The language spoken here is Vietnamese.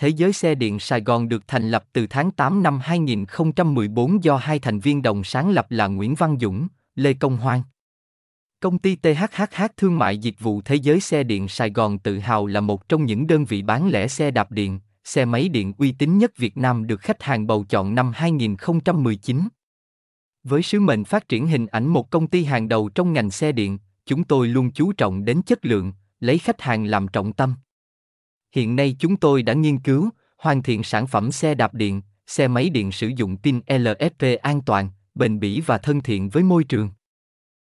Thế giới xe điện Sài Gòn được thành lập từ tháng 8 năm 2014 do hai thành viên đồng sáng lập là Nguyễn Văn Dũng, Lê Công Hoan. Công ty THHH Thương mại Dịch vụ Thế giới Xe điện Sài Gòn tự hào là một trong những đơn vị bán lẻ xe đạp điện, xe máy điện uy tín nhất Việt Nam được khách hàng bầu chọn năm 2019. Với sứ mệnh phát triển hình ảnh một công ty hàng đầu trong ngành xe điện, chúng tôi luôn chú trọng đến chất lượng, lấy khách hàng làm trọng tâm. Hiện nay chúng tôi đã nghiên cứu, hoàn thiện sản phẩm xe đạp điện, xe máy điện sử dụng pin LFP an toàn, bền bỉ và thân thiện với môi trường.